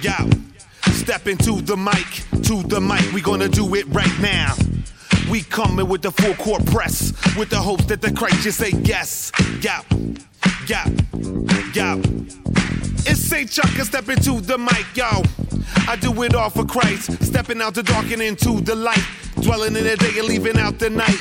Yo, step into the mic, to the mic, we gonna do it right now. We coming with the full court press, with the hopes that the Christ just say yes. Yo, yo, yo. It's St. Chuck and step into the mic, yo. I do it all for Christ, stepping out the dark and into the light, dwelling in the day and leaving out the night.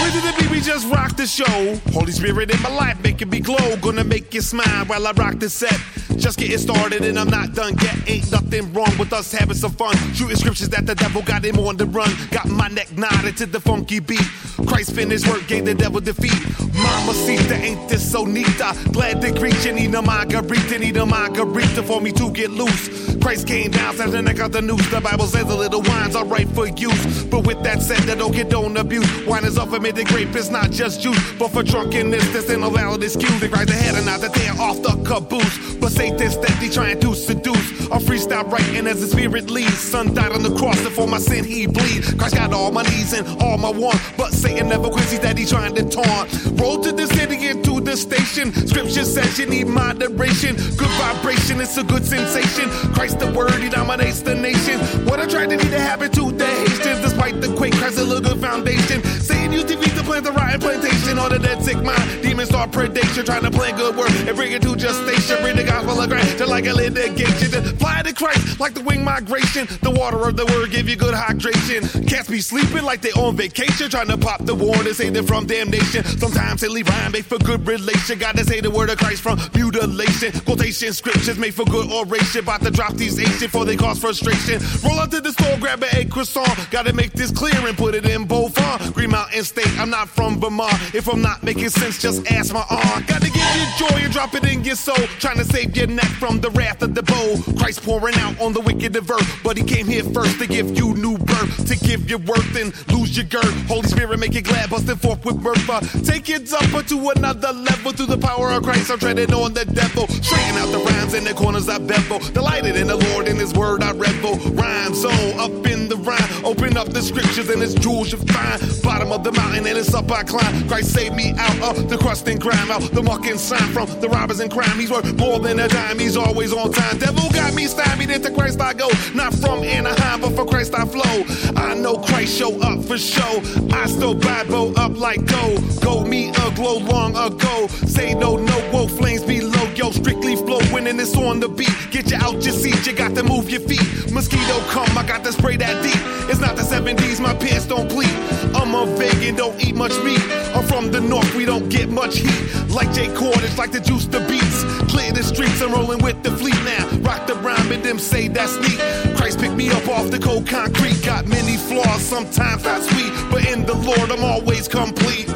Whether the baby just rock the show, Holy Spirit in my life making me glow, gonna make you smile while I rock the set. Just getting started and I'm not done yet. Ain't nothing wrong with us having some fun. Shooting scriptures that the devil got him on the run. Got my neck knotted to the funky beat. Christ finished work, gave the devil defeat. Mama Sita, ain't this so neat? Glad to greet need a margarita, need a margarita for me to get loose. Christ came down, the neck out the news. The Bible says a little wine's alright for use. But with that said, that don't get don't abuse. Wine is off made the grape, it's not just juice. But for drunkenness, this ain't valid excuse. They rise ahead and not to tear off the caboose. But Satan steady trying to seduce. A freestyle writing as the spirit leads. Son died on the cross, and for my sin he bleed. Christ got all my needs and all my want. But Satan never quits, he's steady trying to taunt. Roll to the city and to the station. Scripture says you need moderation. Good vibration, it's a good sensation. Christ the word, he dominates the nation. What a tragedy to happen to the Haitians. Despite the quake, Christ a little good foundation. Satan used to to plant the rotten plantation on the dead sick mind. Demons start predation, trying to plan good work and bring it to gestation. Bring the gospel of grace to like a litigation. Christ like the wing migration. The water of the word give you good hydration. Cats be sleeping like they on vacation, trying to pop the warning, say they're from damnation. Sometimes they leave rhyme make for good relation. Gotta say the word of Christ from mutilation. Quotation scriptures made for good oration. About to drop these ancient for they cause frustration. Roll up to the store, grab an egg croissant. Gotta make this clear and put it in both on. Green Mountain State, I'm not from Vermont. If I'm not making sense, just ask my aunt. Gotta give you joy drop it in your soul. Trying to save your neck from the wrath of the bow. Christ pouring out on the wicked avert. But he came here first to give you new birth. To give you worth and lose your girth. Holy Spirit make you glad, busting forth with mirth. Uh, take it up to another level through the power of Christ. I'm treading on the devil. Straighten out the rhymes in the corners I bevel. Delighted in the Lord and his word I revel. Rhyme zone up in the rhyme. Open up the scriptures and its jewels you find. Bottom of the mountain and it's up I climb. Christ saved me out of the crust and grime, out the muck and sign from the robbers and crime. He's worth more than a dime. He's always on time. Devil got me stymied into Christ I go. Not from Anaheim, but for Christ I flow. I know Christ show up for show. I still Bible up like go. Go me a glow long ago. Say no, no, whoa, flames below. Yo, strictly flow, winning this on the beat. Get you out your seat, you got to move your feet. Mosquito come, I got to spray that deep. It's not the 70s, my pants don't bleed. I'm a vegan, don't eat much meat. I'm from the north, we don't get much heat. Like J. Cornish, like the juice the beats. Clear the streets, I'm rolling with the fleet now. Rock the rhyme and them say that's neat. Christ picked me up off the cold concrete. Got many flaws, sometimes not sweet. But in the Lord, I'm always complete.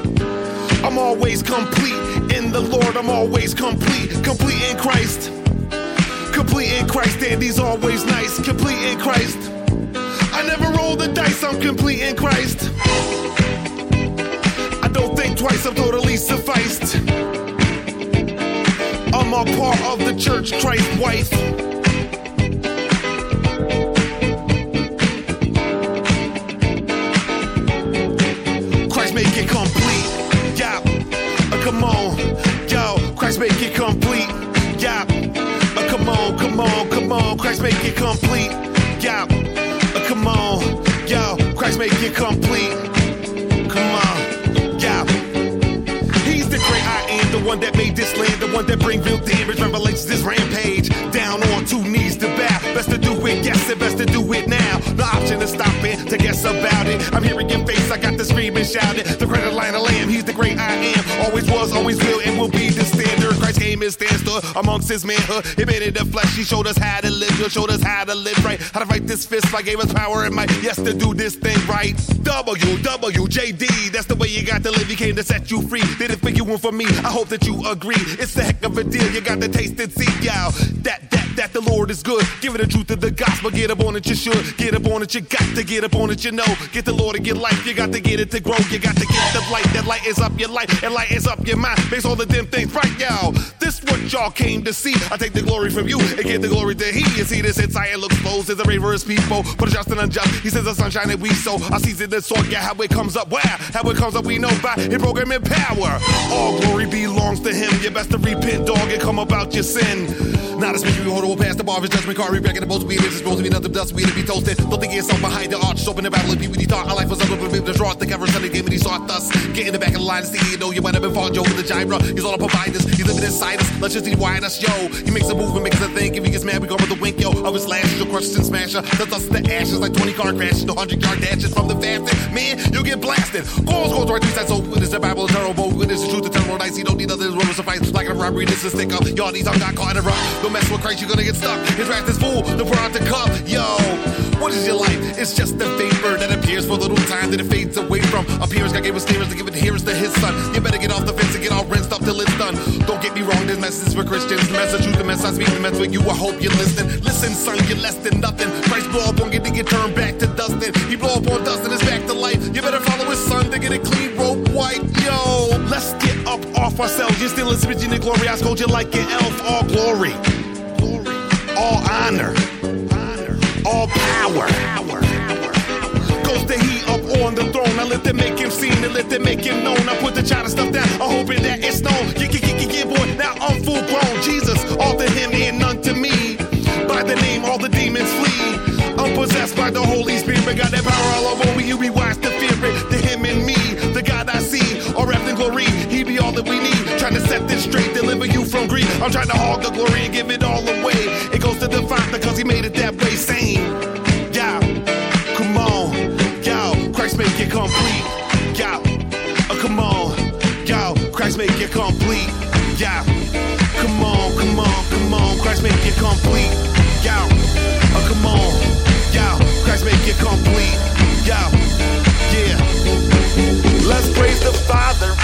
I'm always complete. In the Lord, I'm always complete. Complete in Christ. Complete in Christ, and he's always nice. Complete in Christ. I never roll the dice, I'm complete in Christ. I don't think twice, I'm totally sufficed. I'm a part of the church, Christ wife. Christ make it complete. Yeah, uh, come on, yo. Christ make it complete. Yeah, uh, come on, come on, come on. Christ make it complete. Yeah, uh, come on, yo. Christ make it complete. One that made this land, the one that bring real damage. Revelations, this rampage. Down on two knees to bow. Best to do it, yes, and best to do it now. No option to stop it, to guess about it. I'm hearing your face, I got to scream and shout it. The credit line of lamb, he's the great I am. Always was, always will, and will be the standard. Christ came and stands still amongst his manhood. He made it the flesh, he showed us how to live. He showed us how to live right, how to fight this fist. I gave us power and might, yes, to do this thing right. WWJD, that's the way you got to live. He came to set you free. Did it for you and for me. I hope that you agree. It's a heck of a deal. You got to taste and see, y'all. That, that, that the Lord is good. Give it the truth of the gospel. Get up on it, you should. Get up on it, you got to get up on it, you know. Get the Lord in your life. You got to get it to grow. You got to get the light. That light is up your life. And light is up your mind. Makes all the dim things right, y'all. This what y'all came to see. I take the glory from you and give the glory to He. You see this entire look closed as a reverse people, but just and unjust. He says the sunshine that we sow. I see the sword, yeah, how it comes up, where? How it comes up, we know by His programming power. All glory belongs to Him. You best to repent, dog, and come about your sin. Not a speech we hold, we'll pass the bar, his judgment card, we in the most we it's supposed to be nothing dust, we to be toasted. Don't think yourself behind the arch, open the battle, and people you thought our life was but maybe the draw, the cover, Sunday game, and he saw us. Get in the back of the line to see, you know, you might have been fought, Joe, with the gyra. He's all up behind us, he's living inside us. Let's just rewind us, yo. He makes a move and makes a think. If he gets mad, we go with the wink, yo. Of his lashes, you'll crush and smasher. The dust the ashes like 20 car crashes, the 100 yard dashes from the fasting. Man, you'll get blasted. Goals goals, right through that, so it is the Bible, terrible. It is the truth, terrible nice. He don't need others, rumors suffice. Like a robbery, this is stick up. Y'all, these are got caught in a rock. Don't mess with Christ, you're gonna get stuck. His wrath is full, the broad to cup. Yo, what is your life? It's just a vapor that appears for a little time, then it fades away from appearance. God gave us steers to give adherence to his son. You better get off the fence and get all rinsed up till it's done. Don't get me wrong, this message is for Christians. The message, truth, the message I speak, the message with you. I hope you're listening. Listen, son, you're less than nothing. Christ blow up on get to get turned back to dustin'. He blow up on dust and it's back to off. You're still a smidgen in glory. I scold you like an elf. All glory, glory, all honor, all power. power. Goes the he up on the throne. I let them make him seen and let them make him known. I put the child stuff down. I'm trying to hog the glory and give it all away. It goes to the Father because he made it that way. Same. Yeah. Come on. Yo. Christ make it complete. Yo. Oh, come on. Yo. Christ make it complete. Yeah. Come on, come on, come on. Christ make it complete. Yo. Oh, come on. Yo. Christ make it complete. Yo. Yeah. Let's praise the Father.